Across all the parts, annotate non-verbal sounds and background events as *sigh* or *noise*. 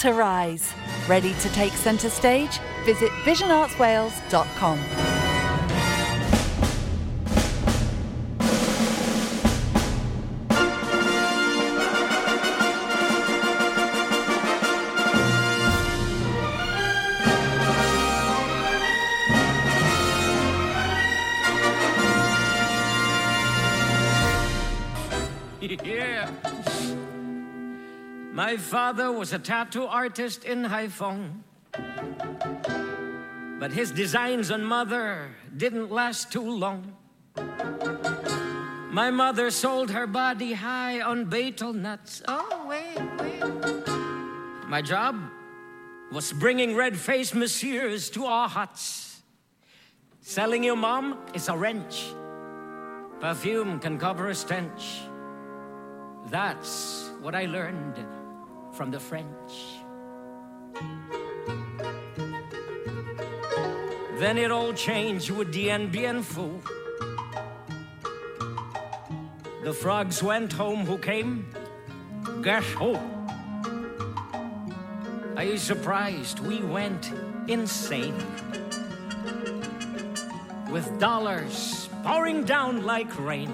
to rise. Ready to take centre stage? Visit visionartswales.com. father was a tattoo artist in Haiphong. But his designs on mother didn't last too long. My mother sold her body high on betel nuts. Oh, wait, wait. My job was bringing red faced messieurs to our huts. Selling your mom is a wrench. Perfume can cover a stench. That's what I learned from the French. Then it all changed with Dien Bien Phu. The frogs went home who came? Guess who? Oh. Are you surprised we went insane? With dollars pouring down like rain.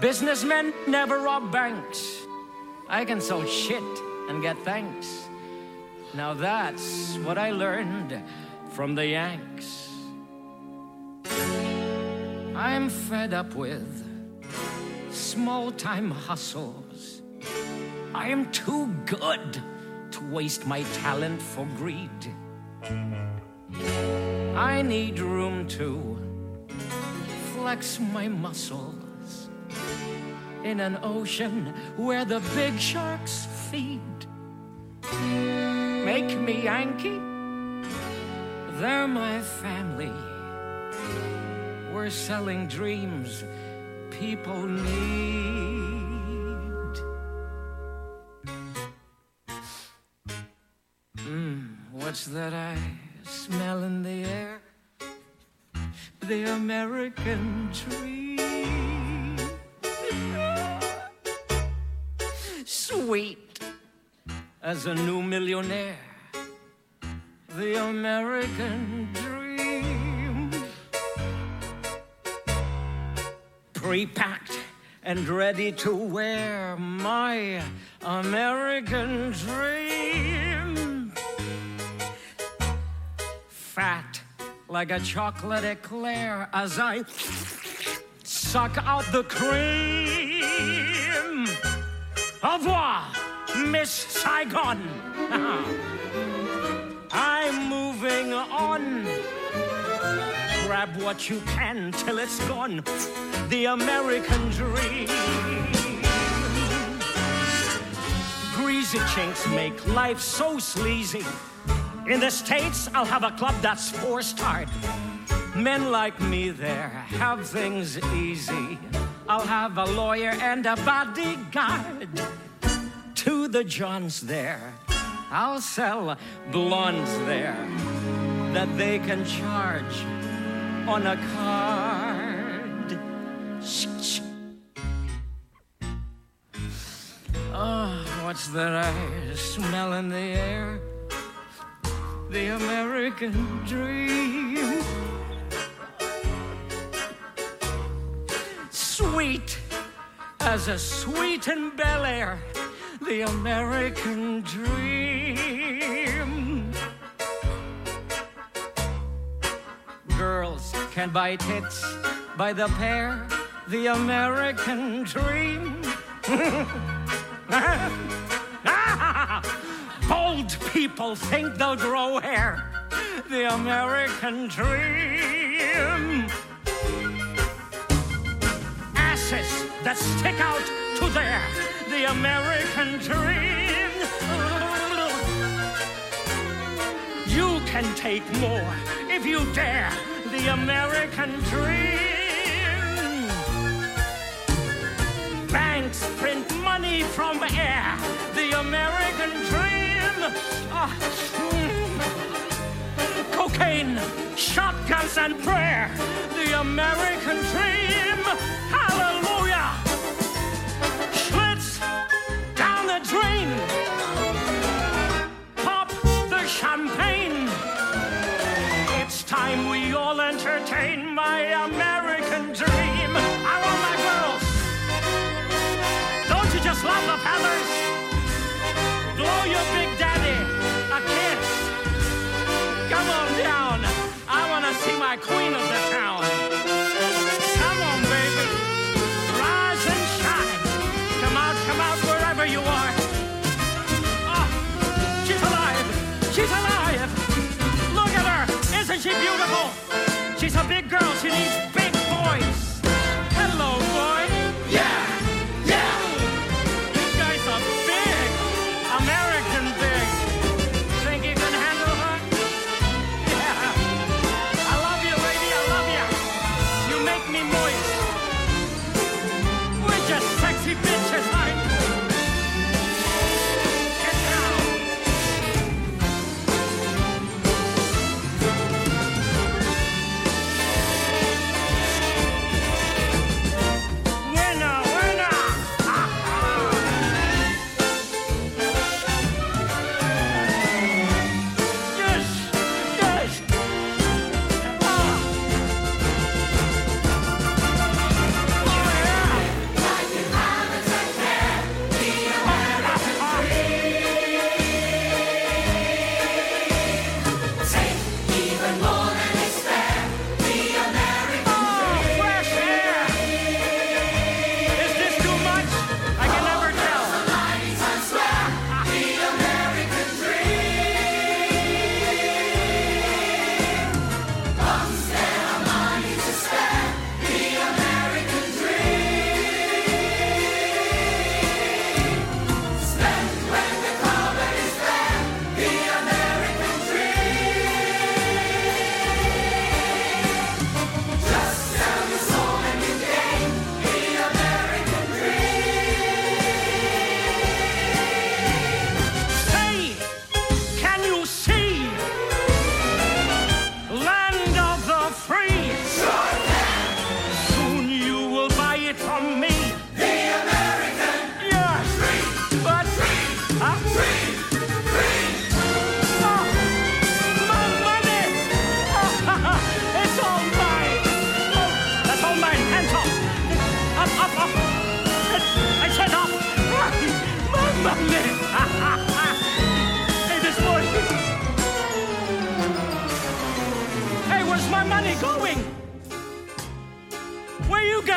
Businessmen never rob banks. I can sell shit and get thanks. Now that's what I learned from the Yanks. I'm fed up with small time hustles. I am too good to waste my talent for greed. I need room to flex my muscles in an ocean where the big sharks feed. Make me Yankee, they're my family. We're selling dreams people need. Mm, what's that I smell in the air? The American dream. Sweet as a new millionaire. The American dream. Pre-packed and ready to wear my American dream. Fat like a chocolate eclair as I suck out the cream. Au revoir, Miss Saigon. *laughs* I'm moving on. Grab what you can till it's gone. The American dream. Greasy chinks make life so sleazy. In the States, I'll have a club that's four starred. Men like me there have things easy. I'll have a lawyer and a bodyguard. To the Johns there, I'll sell blondes there that they can charge on a card. Oh, what's that I smell in the air? The American dream. Sweet as a sweet in Bel Air. The American dream. Girls can buy tits by the pair. The American dream. *laughs* Bold people think they'll grow hair. The American dream. That stick out to there. The American dream. You can take more if you dare. The American dream. Banks print money from air. The American dream. Ah, mm. Cocaine, shotguns, and prayer. The American dream. entertain my American dream. I want my girls. Don't you just love the feathers? These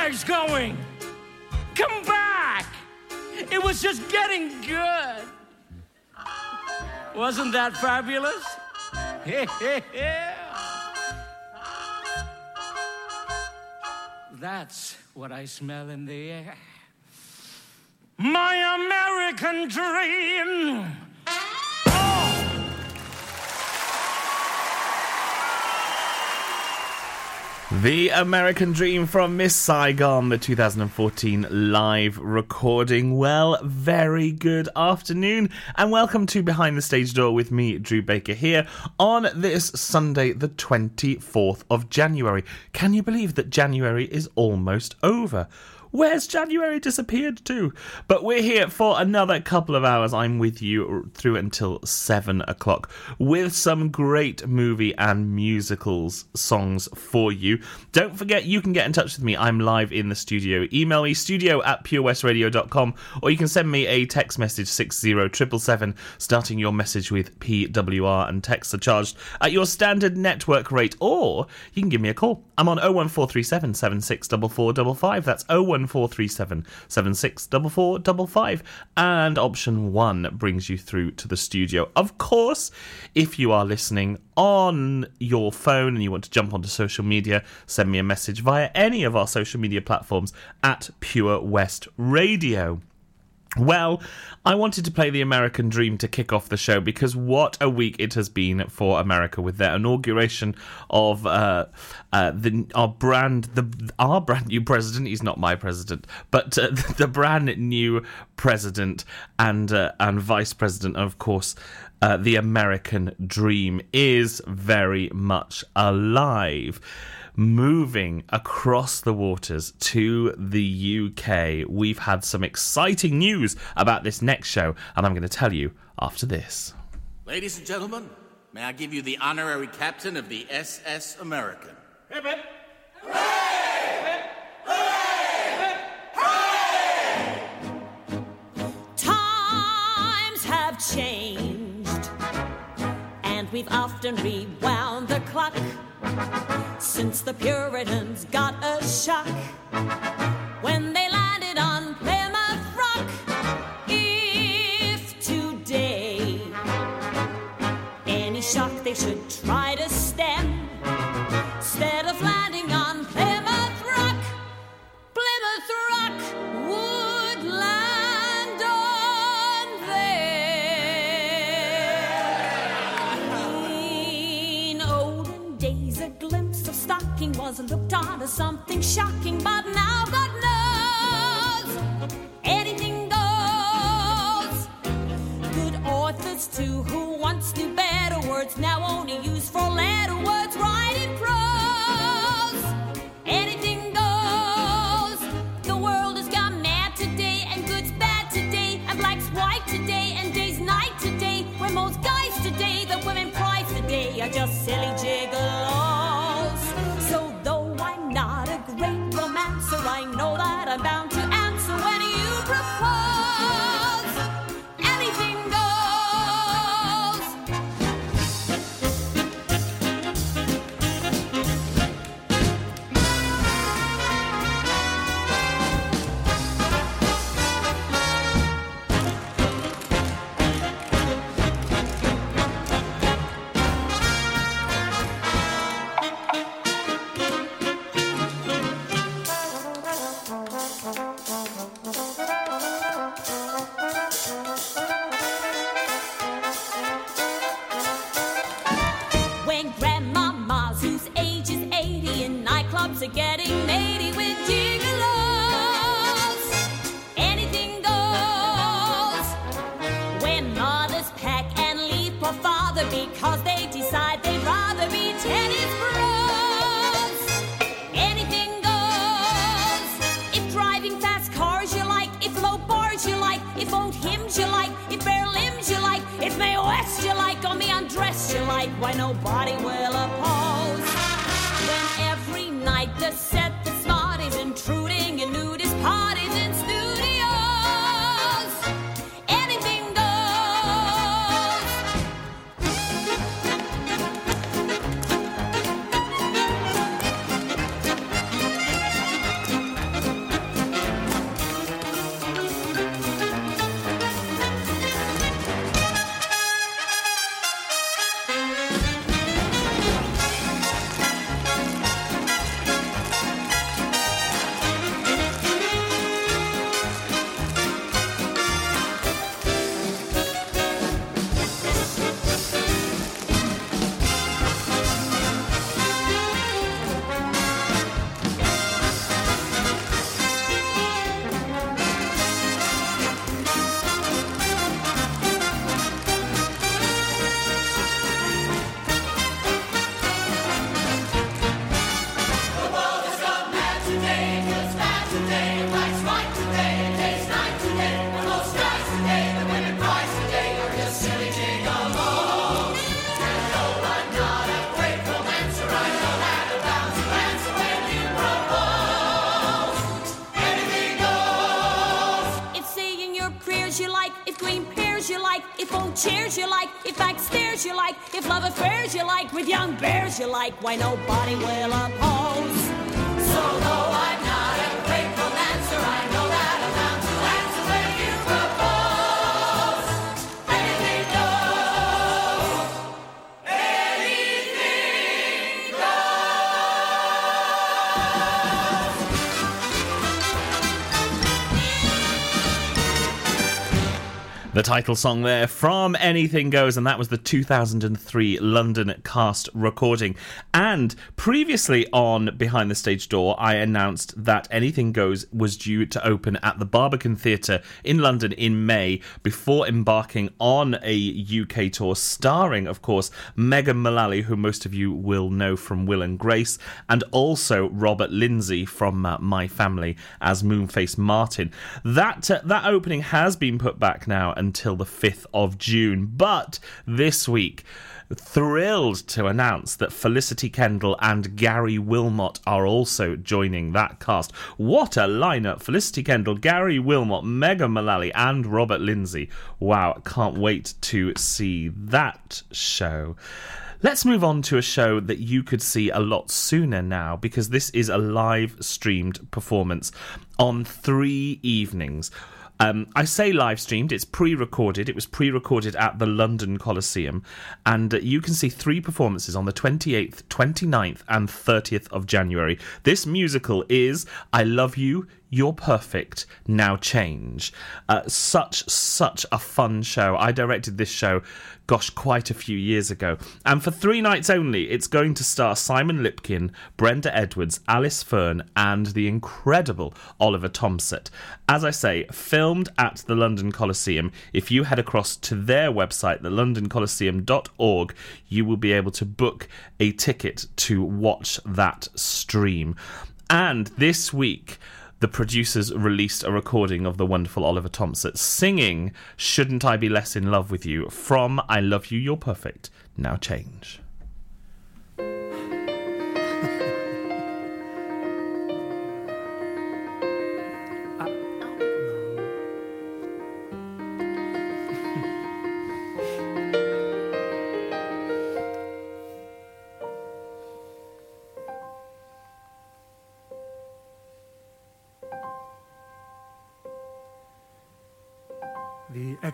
guys going? Come back! It was just getting good. Wasn't that fabulous? *laughs* That's what I smell in the air. My American dream. The American Dream from Miss Saigon, the 2014 live recording. Well, very good afternoon, and welcome to Behind the Stage Door with me, Drew Baker, here on this Sunday, the 24th of January. Can you believe that January is almost over? Where's January disappeared to? But we're here for another couple of hours. I'm with you through until seven o'clock with some great movie and musicals songs for you. Don't forget, you can get in touch with me. I'm live in the studio. Email me studio at purewestradio.com or you can send me a text message 60777 starting your message with PWR and texts are charged at your standard network rate or you can give me a call. I'm on 01437 764455. That's 014 01437 764455. And option one brings you through to the studio. Of course, if you are listening on your phone and you want to jump onto social media, send me a message via any of our social media platforms at Pure West Radio. Well, I wanted to play the American Dream to kick off the show because what a week it has been for America with their inauguration of uh, uh, the our brand the our brand new president. He's not my president, but uh, *laughs* the brand new president and uh, and vice president, of course. Uh, the American dream is very much alive moving across the waters to the UK. We've had some exciting news about this next show, and I'm going to tell you after this. Ladies and gentlemen, may I give you the honorary captain of the SS American? Hip, hip. Times have changed, and we've often rewound the clock since the Puritans got a shock when they landed on Plymouth Rock. If today any shock they should try to stem, on as something shocking, but now God knows anything goes. Good authors too, who once knew better words, now only use four letter words you like, why nobody will oppose. The title song there from Anything Goes, and that was the 2003 London cast recording. And previously on Behind the Stage Door, I announced that Anything Goes was due to open at the Barbican Theatre in London in May before embarking on a UK tour starring, of course, Megan Mullally, who most of you will know from Will and Grace, and also Robert Lindsay from uh, My Family as Moonface Martin. That uh, that opening has been put back now until the 5th of June, but this week thrilled to announce that Felicity Kendal and Gary Wilmot are also joining that cast. What a lineup! Felicity Kendal, Gary Wilmot, Megan Mullally, and Robert Lindsay. Wow, can't wait to see that show. Let's move on to a show that you could see a lot sooner now because this is a live streamed performance on three evenings. Um, I say live streamed, it's pre recorded. It was pre recorded at the London Coliseum. And uh, you can see three performances on the 28th, 29th, and 30th of January. This musical is I Love You, You're Perfect, Now Change. Uh, such, such a fun show. I directed this show, gosh, quite a few years ago. And for three nights only, it's going to star Simon Lipkin, Brenda Edwards, Alice Fearn, and the incredible Oliver Tompsett. As I say, filmed at the London Coliseum. If you head across to their website, thelondoncoliseum.org, you will be able to book a ticket to watch that stream. And this week, the producers released a recording of the wonderful Oliver Thompson singing Shouldn't I Be Less in Love with You from I Love You, You're Perfect, Now Change. *laughs*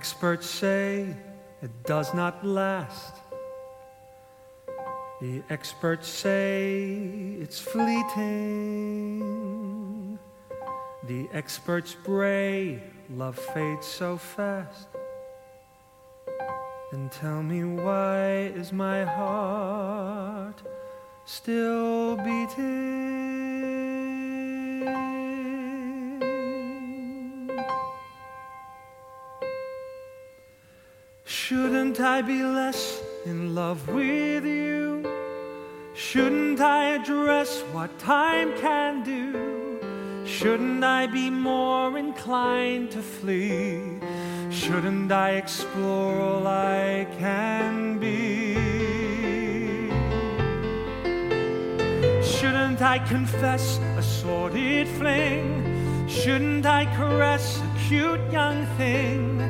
experts say it does not last. The experts say it's fleeting. The experts bray love fades so fast. And tell me why is my heart still beating? I be less in love with you? Shouldn't I address what time can do? Shouldn't I be more inclined to flee? Shouldn't I explore all I can be? Shouldn't I confess a sordid fling? Shouldn't I caress a cute young thing?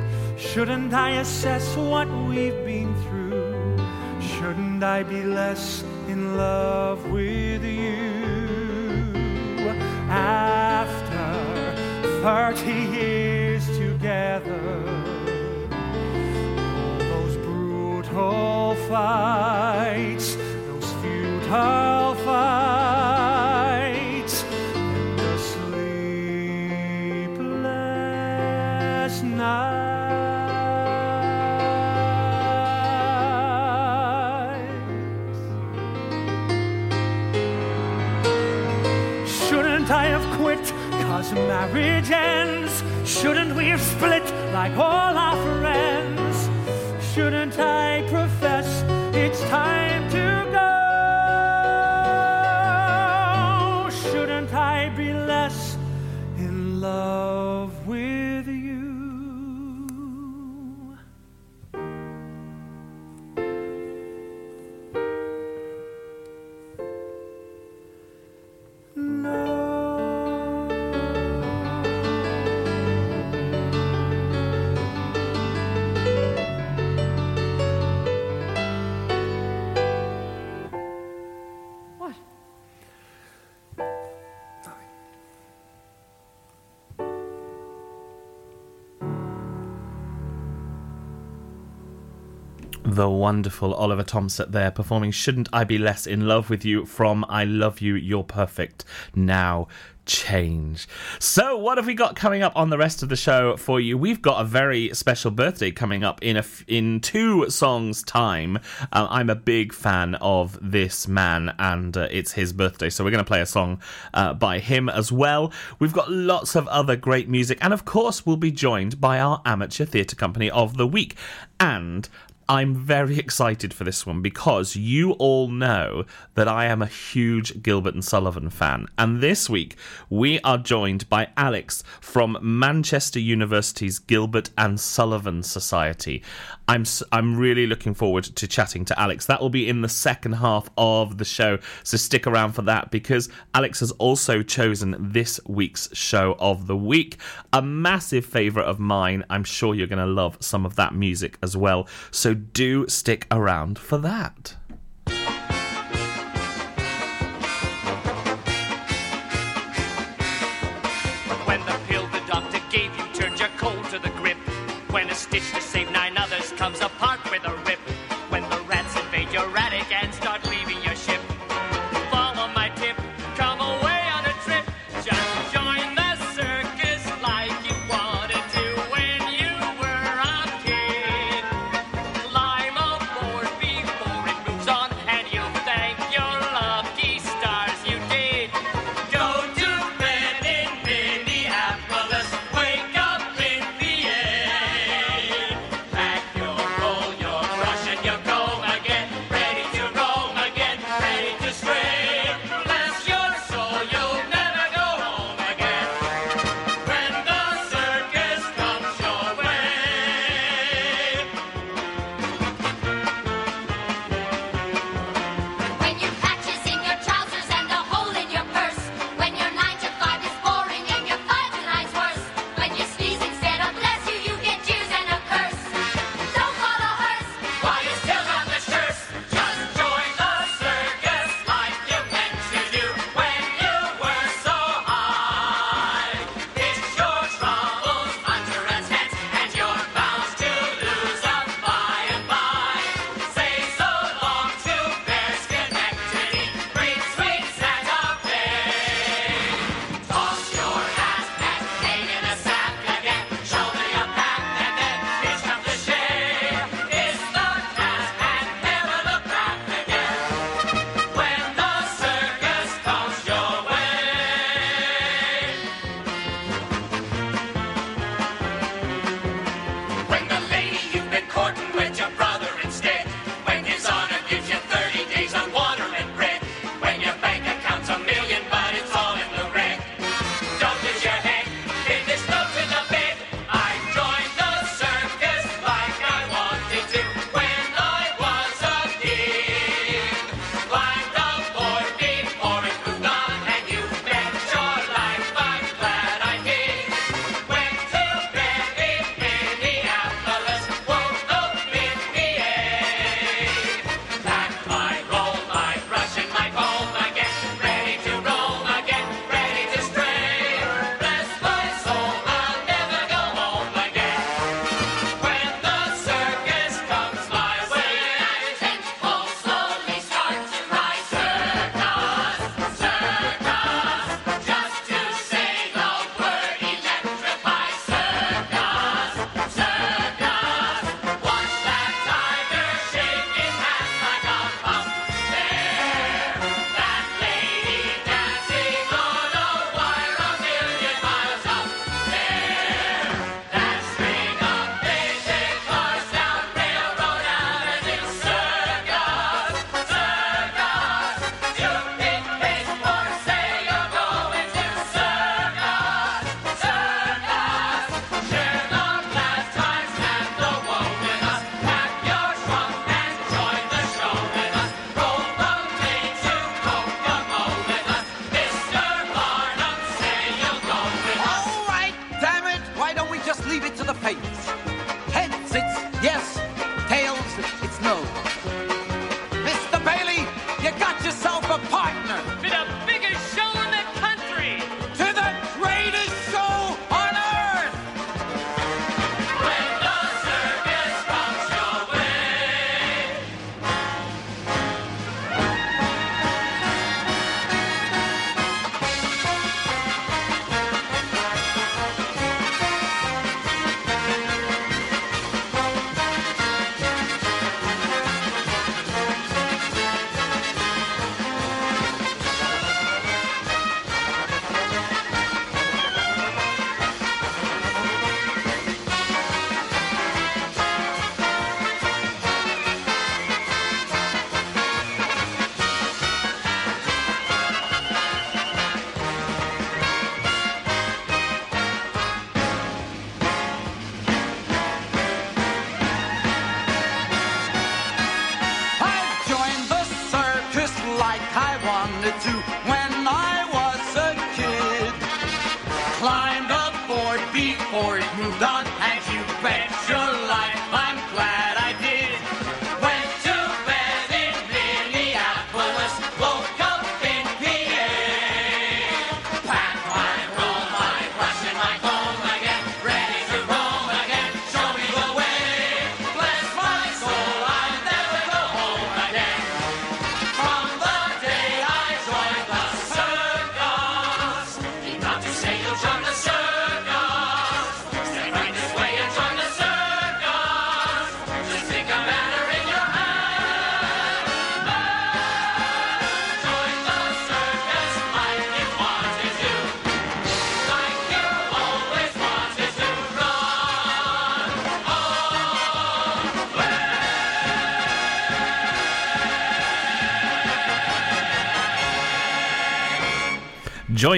Shouldn't I assess what we've been through? Shouldn't I be less in love with you? After 30 years together, all those brutal fights, those futile fights, marriage ends? Shouldn't we have split like all our friends? Shouldn't I The wonderful Oliver Thompson there performing Shouldn't I Be Less in Love with You from I Love You, You're Perfect Now change. So, what have we got coming up on the rest of the show for you? We've got a very special birthday coming up in a f- in two songs' time. Uh, I'm a big fan of this man, and uh, it's his birthday, so we're going to play a song uh, by him as well. We've got lots of other great music, and of course, we'll be joined by our amateur theatre company of the week. And I'm very excited for this one because you all know that I am a huge Gilbert and Sullivan fan. And this week we are joined by Alex from Manchester University's Gilbert and Sullivan Society. I'm I'm really looking forward to chatting to Alex. That will be in the second half of the show, so stick around for that because Alex has also chosen this week's show of the week. A massive favorite of mine. I'm sure you're going to love some of that music as well. So do stick around for that. When the pill the doctor gave you turned your cold to the grippe. When a stitch to save nine others comes apart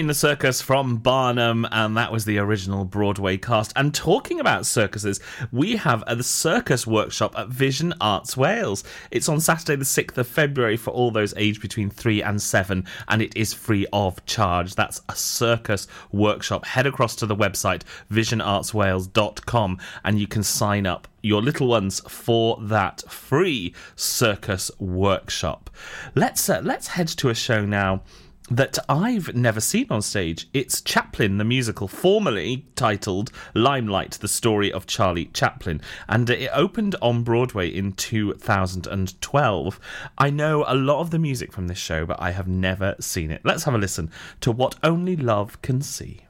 The circus from Barnum, and that was the original Broadway cast. And talking about circuses, we have a circus workshop at Vision Arts Wales. It's on Saturday, the 6th of February, for all those aged between 3 and 7, and it is free of charge. That's a circus workshop. Head across to the website, visionartswales.com, and you can sign up your little ones for that free circus workshop. Let's uh, let's head to a show now that I've never seen on stage. It's Chaplin the musical, formerly titled Limelight: The Story of Charlie Chaplin, and it opened on Broadway in 2012. I know a lot of the music from this show, but I have never seen it. Let's have a listen to What Only Love Can See.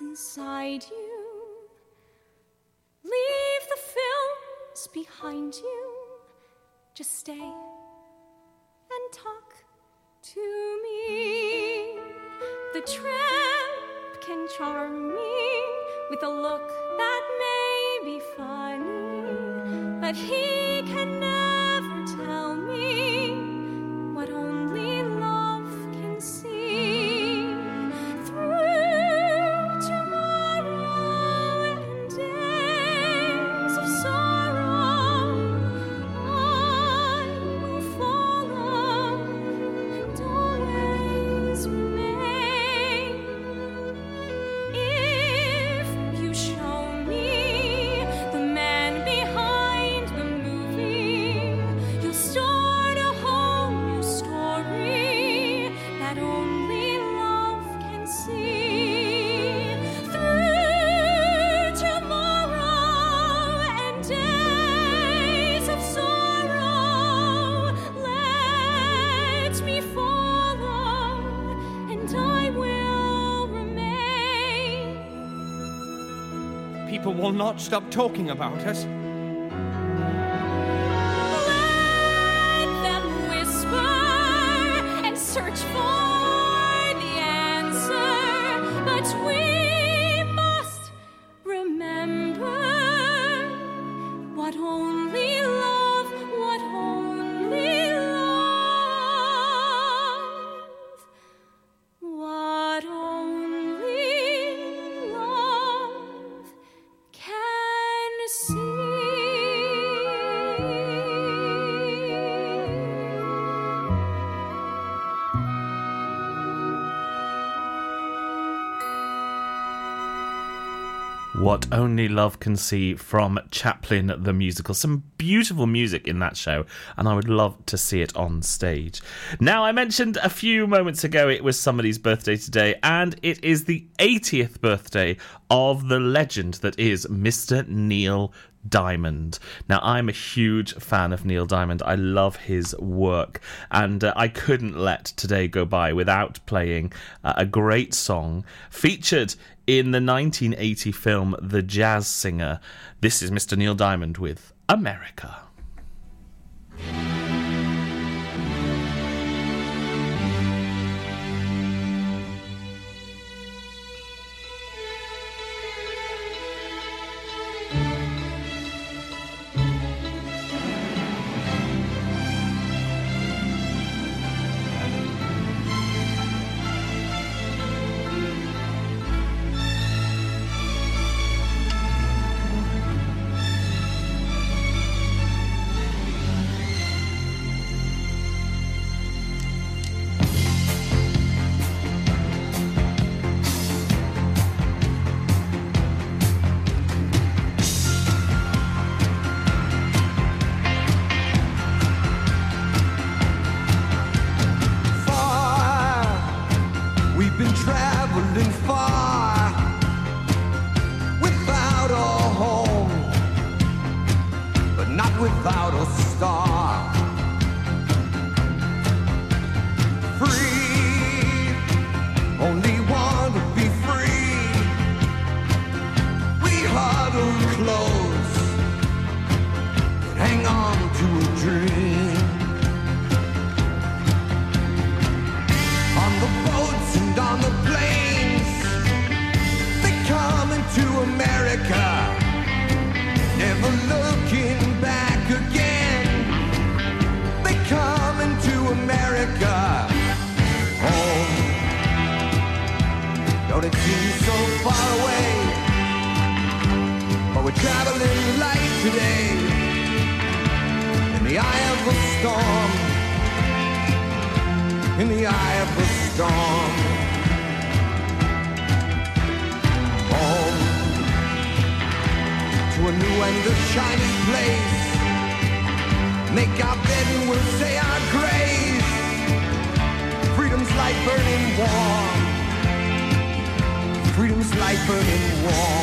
Inside you. Leave the films behind you. Just stay and talk to me. The tramp can charm me with a look that may be funny, but he will not stop talking about us. What Only Love Can See from Chaplin the Musical. Some beautiful music in that show, and I would love to see it on stage. Now, I mentioned a few moments ago it was somebody's birthday today, and it is the 80th birthday of the legend that is Mr. Neil Diamond. Now, I'm a huge fan of Neil Diamond. I love his work, and uh, I couldn't let today go by without playing uh, a great song featured in the 1980 film The Jazz Singer. This is Mr. Neil Diamond with America. Light burning warm.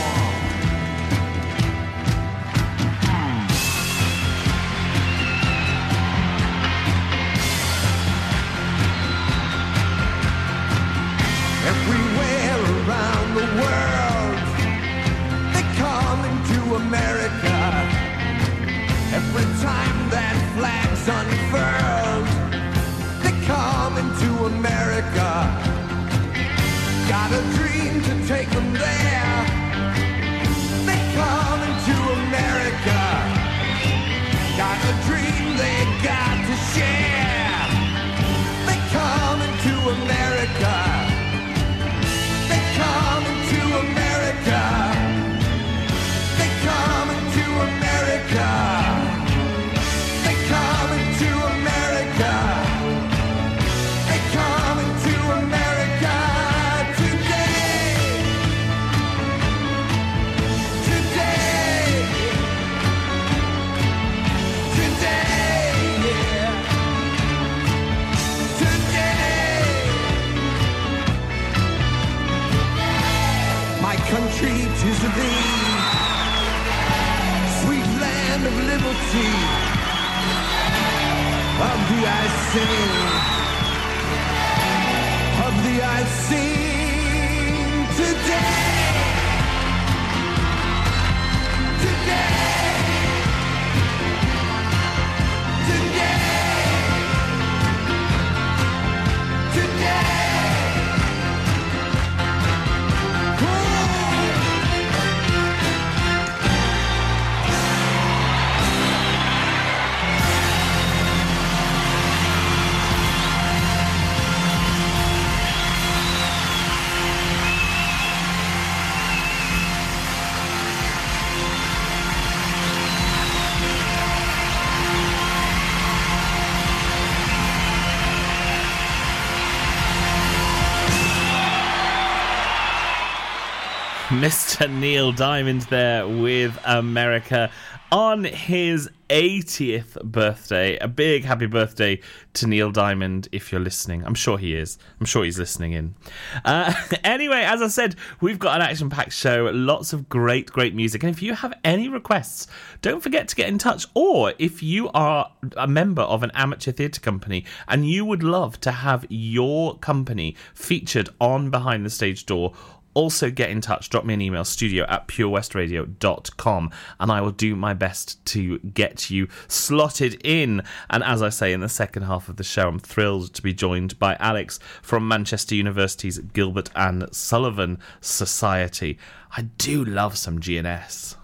*laughs* Mr. Neil Diamond there with America on his 80th birthday. A big happy birthday to Neil Diamond if you're listening. I'm sure he is. I'm sure he's listening in. Uh, *laughs* anyway, as I said, we've got an action packed show, lots of great, great music. And if you have any requests, don't forget to get in touch. Or if you are a member of an amateur theatre company and you would love to have your company featured on Behind the Stage Door, also get in touch drop me an email studio at purewestradio.com and i will do my best to get you slotted in and as i say in the second half of the show i'm thrilled to be joined by alex from manchester university's gilbert and sullivan society i do love some gns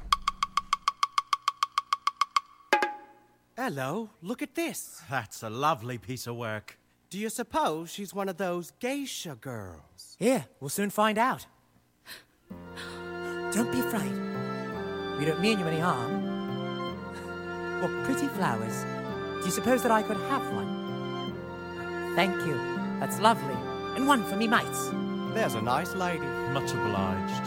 Hello, look at this. That's a lovely piece of work. Do you suppose she's one of those geisha girls? Yeah, we'll soon find out. *gasps* Don't be afraid. We don't mean you any harm. *laughs* What pretty flowers. Do you suppose that I could have one? Thank you. That's lovely. And one for me mates. There's a nice lady. Much obliged.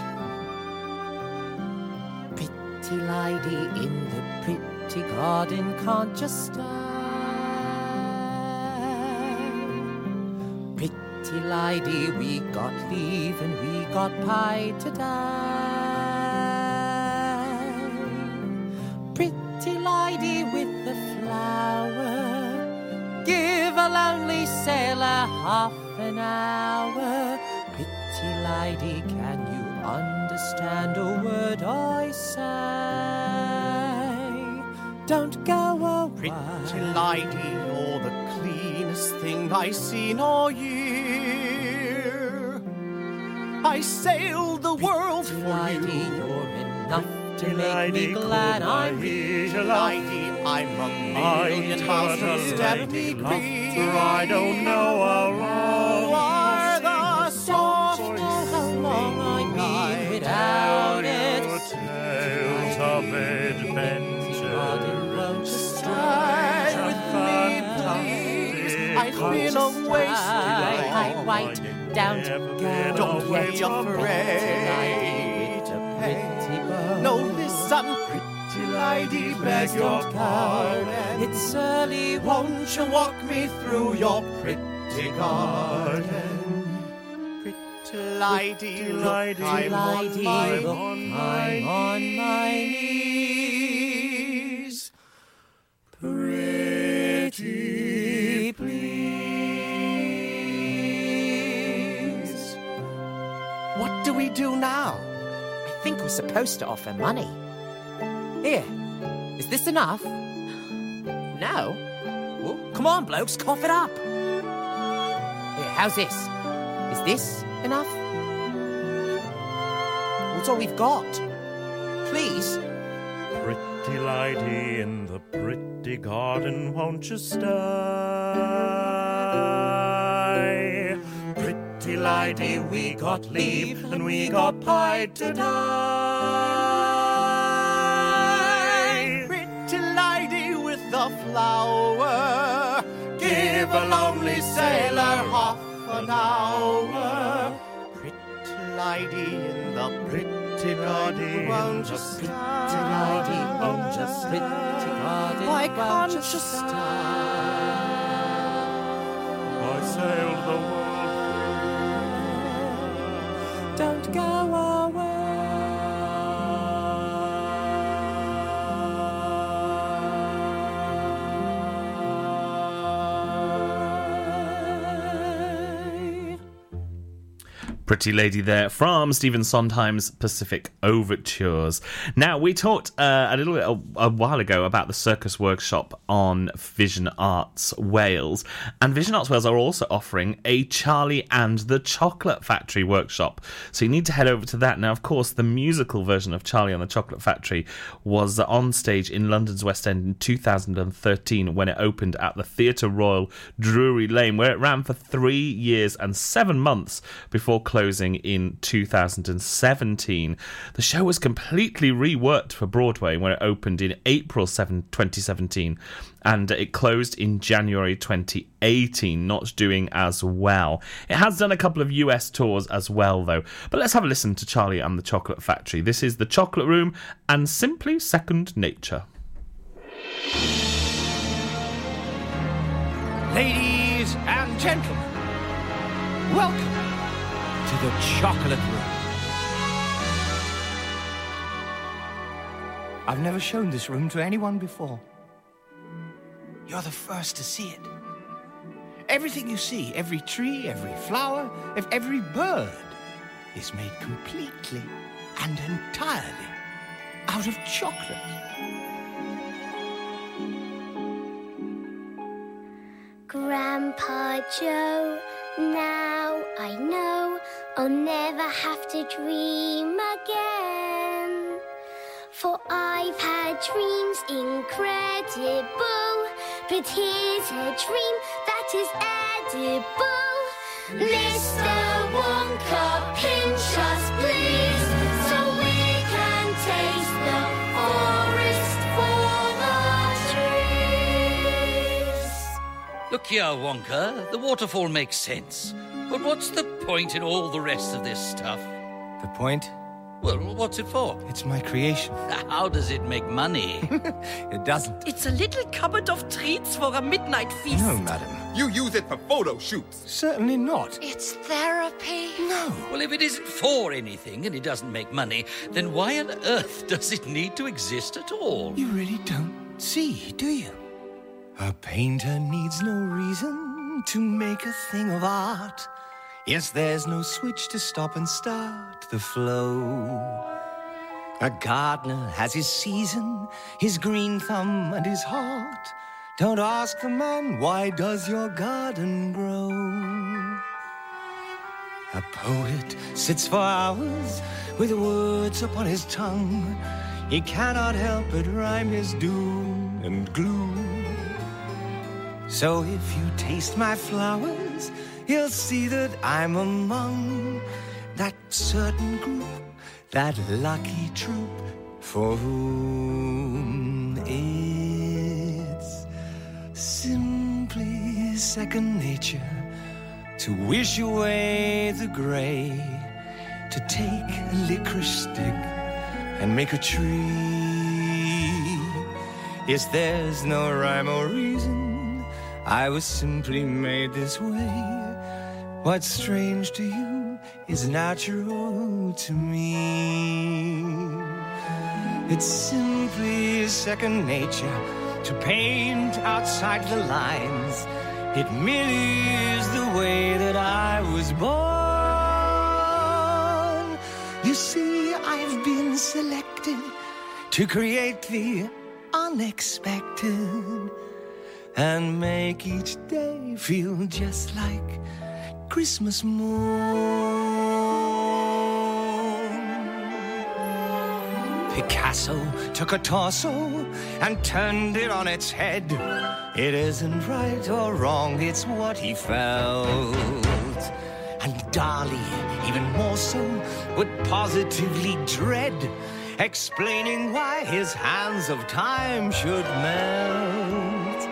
Pretty lady in the pretty garden, can't just stand? Pretty lady, we got leave and we got pie today. Pretty lady with the flower, give a lonely sailor half an hour. Pretty lady, can you understand a word I say? Don't go away. Pretty lady, you're the cleanest thing I've seen all year. I sailed the world for you. you're enough to make me glad I I'm Lady, I'm a million miles from Stepney Green. For I don't know how You long. are the soft how long I'd be without it. Tales of adventure. Garden won't you stay? Stay in a waste High white down to go. Don't be afraid to pay. No, listen, pretty lady, beg your pardon. It's early, Won't you walk me through your pretty garden? Pretty lady, look, I'm on lady, my look, I'm on my knees. Pretty do now? I think we're supposed to offer money. Here, is this enough? *gasps* No? Well, come on, blokes, cough it up. Here, how's this? Is this enough? That's all we've got. Please. Pretty lady in the pretty garden, won't you stay? Pretty lady, eh, we got leave and we got paid today. Pretty lady with the flower, give a lonely sailor half an hour. Pretty lady in the pretty garden, won't stay? Pretty lady, won't pretty garden, Why can't stay? I sailed the world Don't go Pretty Lady there from Stephen Sondheim's Pacific Overtures. Now, we talked uh, a little bit a, a while ago about the Circus Workshop on Vision Arts Wales, and Vision Arts Wales are also offering a Charlie and the Chocolate Factory workshop. So you need to head over to that. Now, of course, the musical version of Charlie and the Chocolate Factory was on stage in London's West End in 2013 when it opened at the Theatre Royal Drury Lane, where it ran for three years and seven months before closing in 2017. The show was completely reworked for Broadway when it opened in April 7, 2017 and it closed in January 2018, not doing as well. It has done a couple of US tours as well, though. But let's have a listen to Charlie and the Chocolate Factory. This is The Chocolate Room and Simply Second Nature. Ladies and gentlemen, welcome to the chocolate room. I've never shown this room to anyone before. You're the first to see it. Everything you see, every tree, every flower, every bird, is made completely and entirely out of chocolate. Grandpa Joe, now I know I'll never have to dream again. For I've had dreams incredible, but here's a dream that is edible. Mr. Wonka, pinch us, please, so we can taste the forest for the trees. Look here, Wonka. The waterfall makes sense. But what's the point in all the rest of this stuff? The point? Well, what's it for? It's my creation. *laughs* How does it make money? *laughs* It doesn't. It's a little cupboard of treats for a midnight feast. No, madam. You use it for photo shoots. Certainly not. It's therapy. No. well, if it isn't for anything and it doesn't make money, then why on earth does it need to exist at all? You really don't see, do you? A painter needs no reason to make a thing of art. Yes, there's no switch to stop and start the flow. A gardener has his season, his green thumb and his heart. Don't ask the man, why does your garden grow? A poet sits for hours with words upon his tongue. He cannot help but rhyme his doom and gloom. So if you taste my flowers, you'll see that I'm among that certain group, that lucky troop for whom it's simply second nature to wish away the gray, to take a licorice stick and make a tree. Yes, there's no rhyme or reason. I was simply made this way. What's strange to you is natural to me. It's simply second nature to paint outside the lines. It merely is the way that I was born. You see, I've been selected to create the unexpected and make each day feel just like Christmas morn. Picasso took a torso and turned it on its head. It isn't right or wrong, it's what he felt. And Dali, even more so, would positively dread explaining why his hands of time should melt.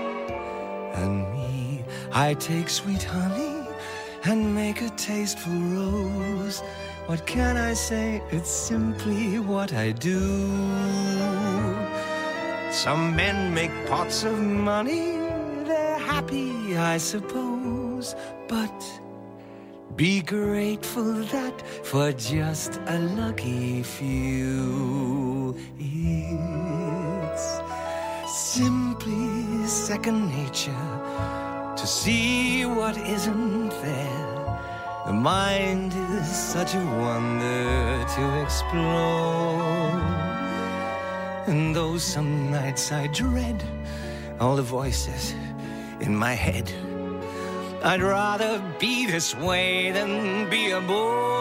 And me, I take sweet honey and make a tasteful rose. What can I say? It's simply what I do. Some men make pots of money, they're happy, I suppose. But be grateful that for just a lucky few, it's simply second nature see what isn't there. The mind is such a wonder to explore. And though some nights I dread all the voices in my head, I'd rather be this way than be a bore.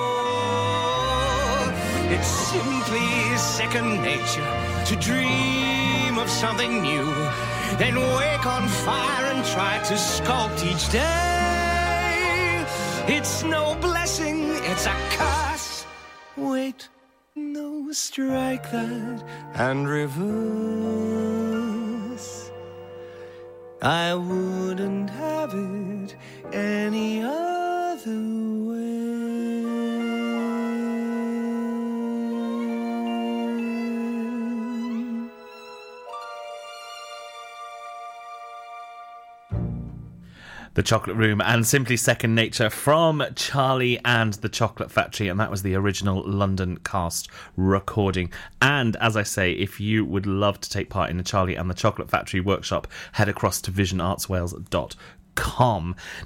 It's simply second nature to dream of something new, then wake on fire and try to sculpt each day. It's no blessing, it's a curse. Wait, no, strike that and reverse. I wouldn't have it any other way. The Chocolate Room and Simply Second Nature from Charlie and the Chocolate Factory, and that was the original London cast recording. And as I say, if you would love to take part in the Charlie and the Chocolate Factory workshop, head across to visionartswales.com.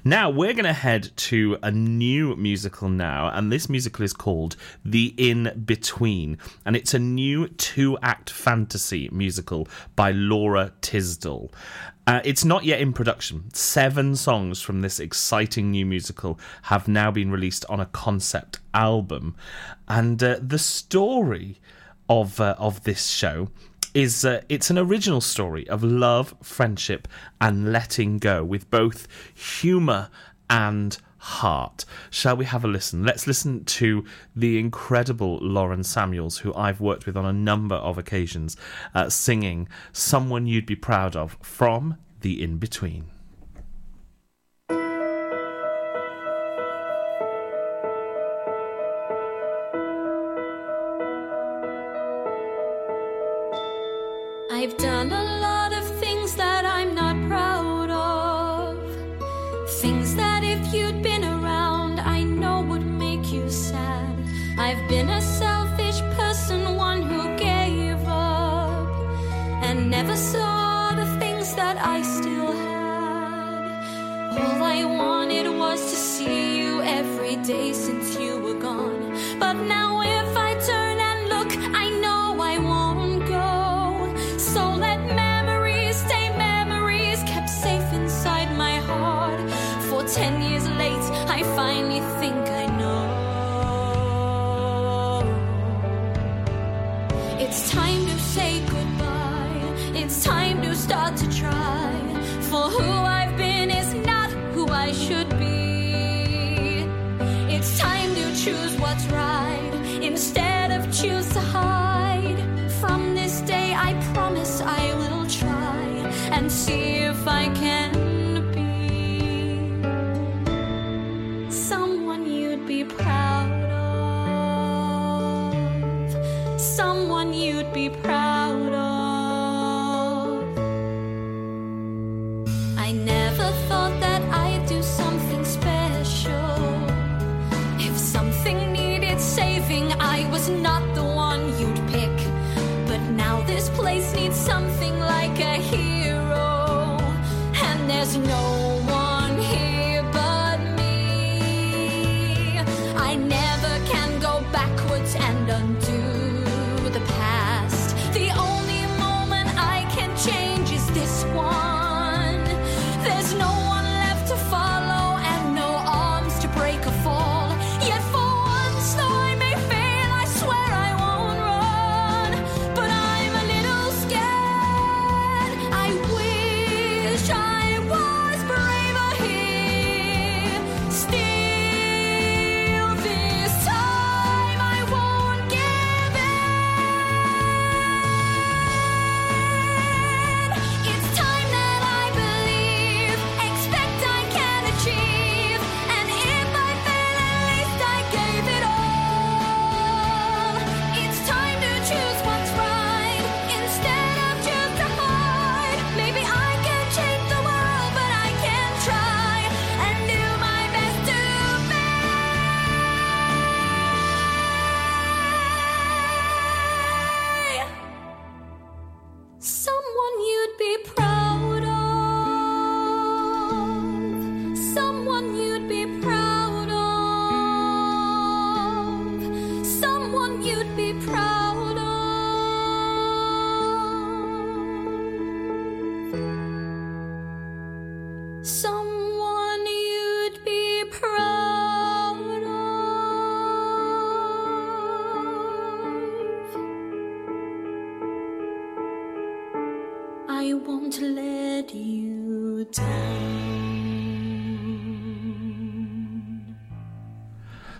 Now we're going to head to a new musical now, and this musical is called The In Between, and it's a new two-act fantasy musical by Laura Tisdall. Uh, it's not yet in production. Seven songs from this exciting new musical have now been released on a concept album, and uh, the story of uh, of this show is uh, it's an original story of love, friendship, and letting go, with both humour and heart. Shall we have a listen? Let's listen to the incredible Lauren Samuels, who I've worked with on a number of occasions, uh, singing Someone You'd Be Proud of from The In Between.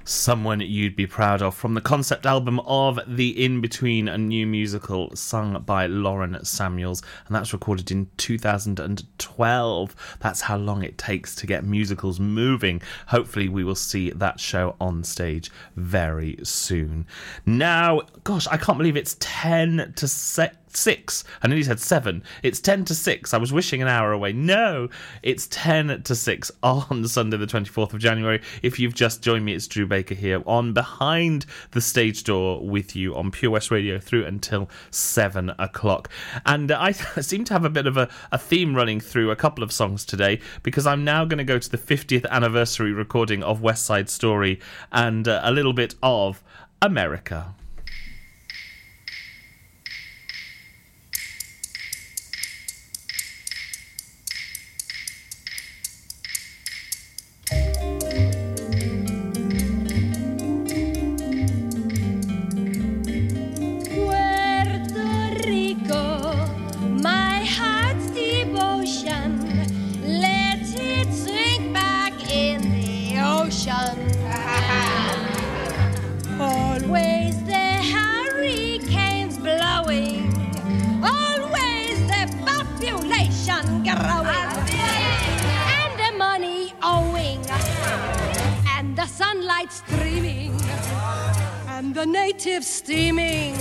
Someone you'd be proud of from the concept album of The In Between, a new musical sung by Lauren Samuels, and that's recorded in 2012. That's how long it takes to get musicals moving. Hopefully, we will see that show on stage very soon. Now, gosh, I can't believe it's 10 to 6 six. I he said seven. It's ten to six. I was wishing an hour away. No, it's ten to six on *laughs* Sunday, the 24th of January. If you've just joined me, it's Drew Baker here on Behind the Stage Door with you on Pure West Radio through until seven o'clock. And I *laughs* seem to have a bit of a, a theme running through a couple of songs today because I'm now going to go to the 50th anniversary recording of West Side Story and uh, a little bit of America. The natives steaming.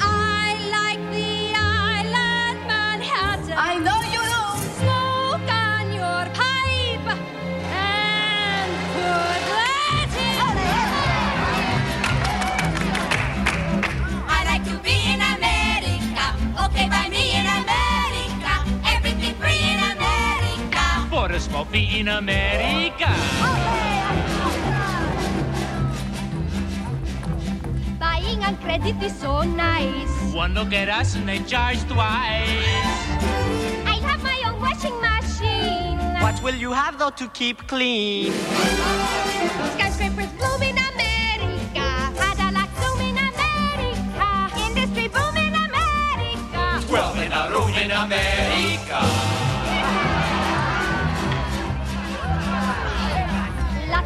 I like the island Manhattan. I know you do. Smoke on your pipe and put that in. I like to be in America. Okay, by me in America. Everything free in America. For a smoke me in America. Credit is so nice. One look at us and they charge twice. I have my own washing machine. What will you have though to keep clean? Skyscrapers bloom in America. Cadillac zoom in America. Industry boom in America. Twelve in a room in America.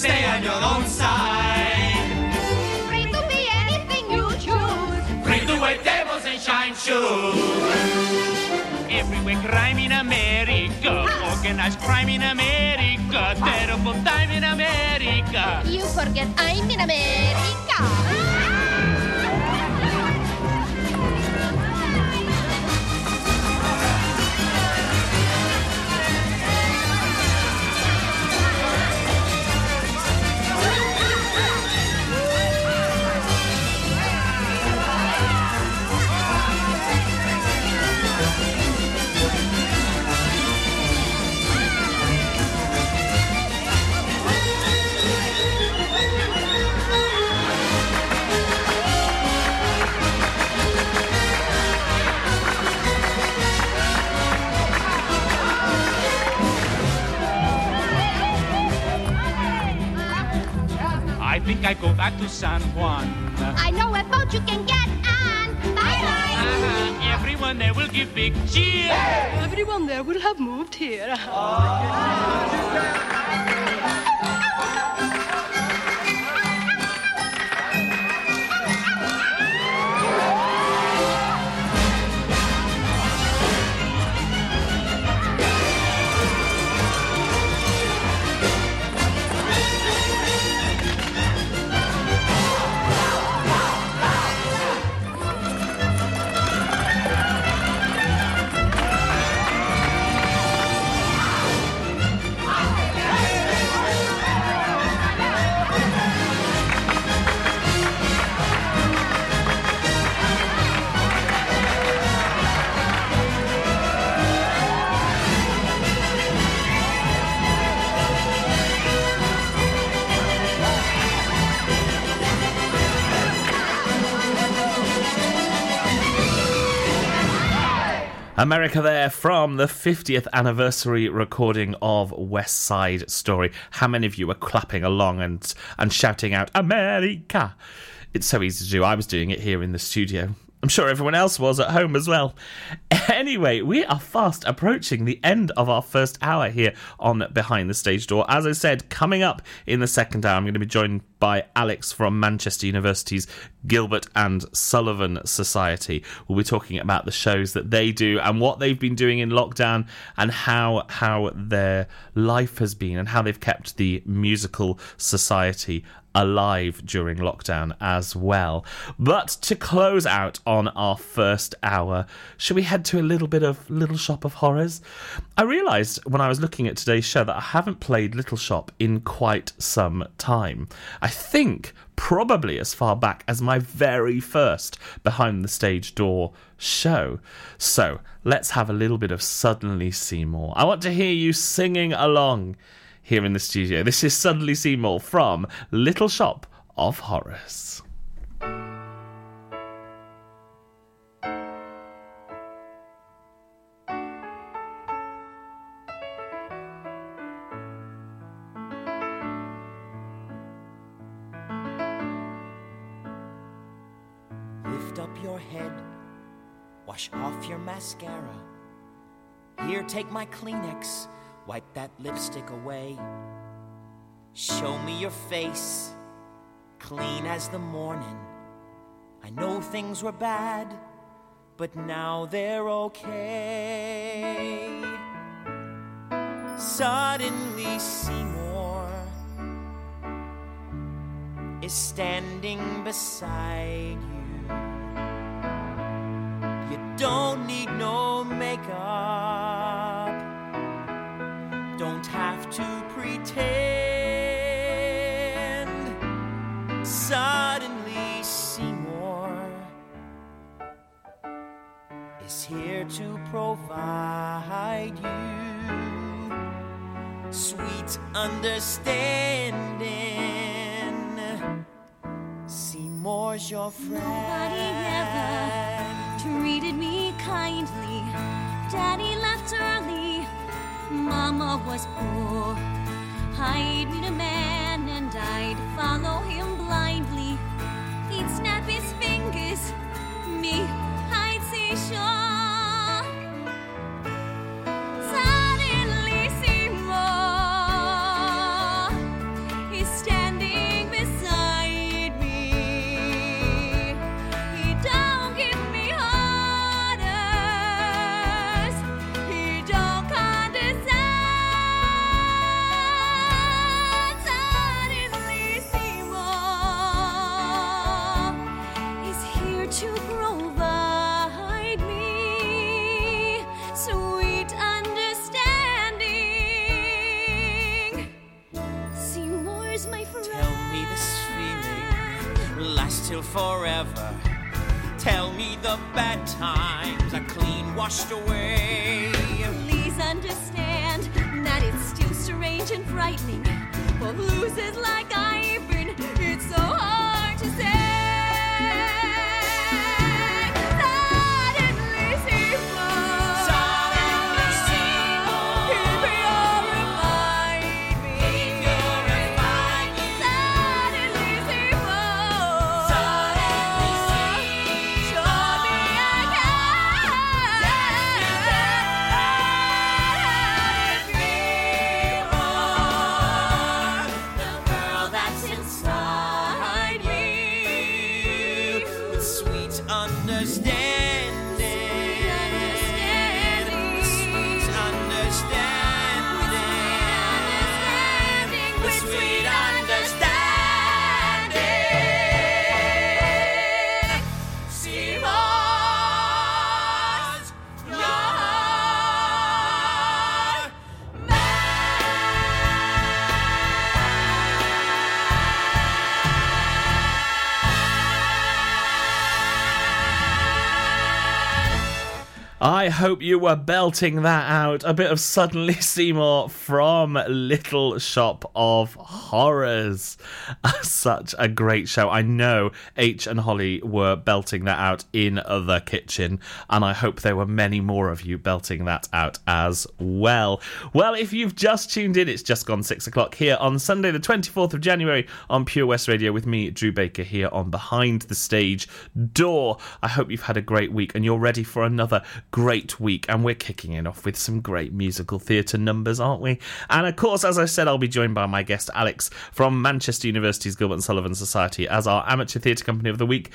stay on your own side. Free to be anything you choose. Free to wear devils and shine shoes. Everywhere crime in America, ah. organized crime in America, terrible time in America. You forget I'm in America. Ah! Think I go back to San Juan. I know a boat you can get on. Bye bye. Uh, everyone there will give big cheer. Everyone there will have moved here. America there from the 50th anniversary recording of West Side Story. How many of you were clapping along and, and shouting out, America? It's so easy to do. I was doing it here in the studio. I'm sure everyone else was at home as well. *laughs* Anyway, we are fast approaching the end of our first hour here on Behind the Stage Door. As I said, coming up in the second hour, I'm going to be joined by Alex from Manchester University's Gilbert and Sullivan Society. We'll be talking about the shows that they do and what they've been doing in lockdown and how how their life has been and how they've kept the musical society alive during lockdown as well. But to close out on our first hour, should we head to a little bit of Little Shop of Horrors? I realised when I was looking at today's show that I haven't played Little Shop in quite some time. I think probably as far back as my very first Behind the Stage Door show. So let's have a little bit of Suddenly Seymour. I want to hear you singing along here in the studio. This is Suddenly Seymour from Little Shop of Horrors. Lift up your head, wash off your mascara. Here, take my Kleenex, wipe that lipstick away. Show me your face, clean as the morning. I know things were bad, but now they're okay. Suddenly, Seymour is standing beside you. You don't need no makeup, have to pretend. Suddenly, Seymour is here to provide you sweet understanding. Seymour's your friend. Nobody ever treated me kindly. Daddy left early. Mama was poor. I'd meet a man and I'd follow him blindly. He'd snap his fingers. Me, I'd say sure. Frightening. For losers like I've been, it's so hard I hope you were belting that out. A bit of Suddenly *laughs* Seymour from Little Shop of Horrors. *laughs* Such a great show. I know H and Holly were belting that out in the kitchen, and I hope there were many more of you belting that out as well. Well, if you've just tuned in, it's just gone six o'clock here on Sunday, the 24th of January on Pure West Radio with me, Drew Baker, here on Behind the Stage Door. I hope you've had a great week and you're ready for another great week. And we're kicking it off with some great musical theatre numbers, aren't we? And of course, as I said, I'll be joined by my guest Alex from Manchester University's Gilbert and Sullivan Society as our Amateur Theatre Company of the Week.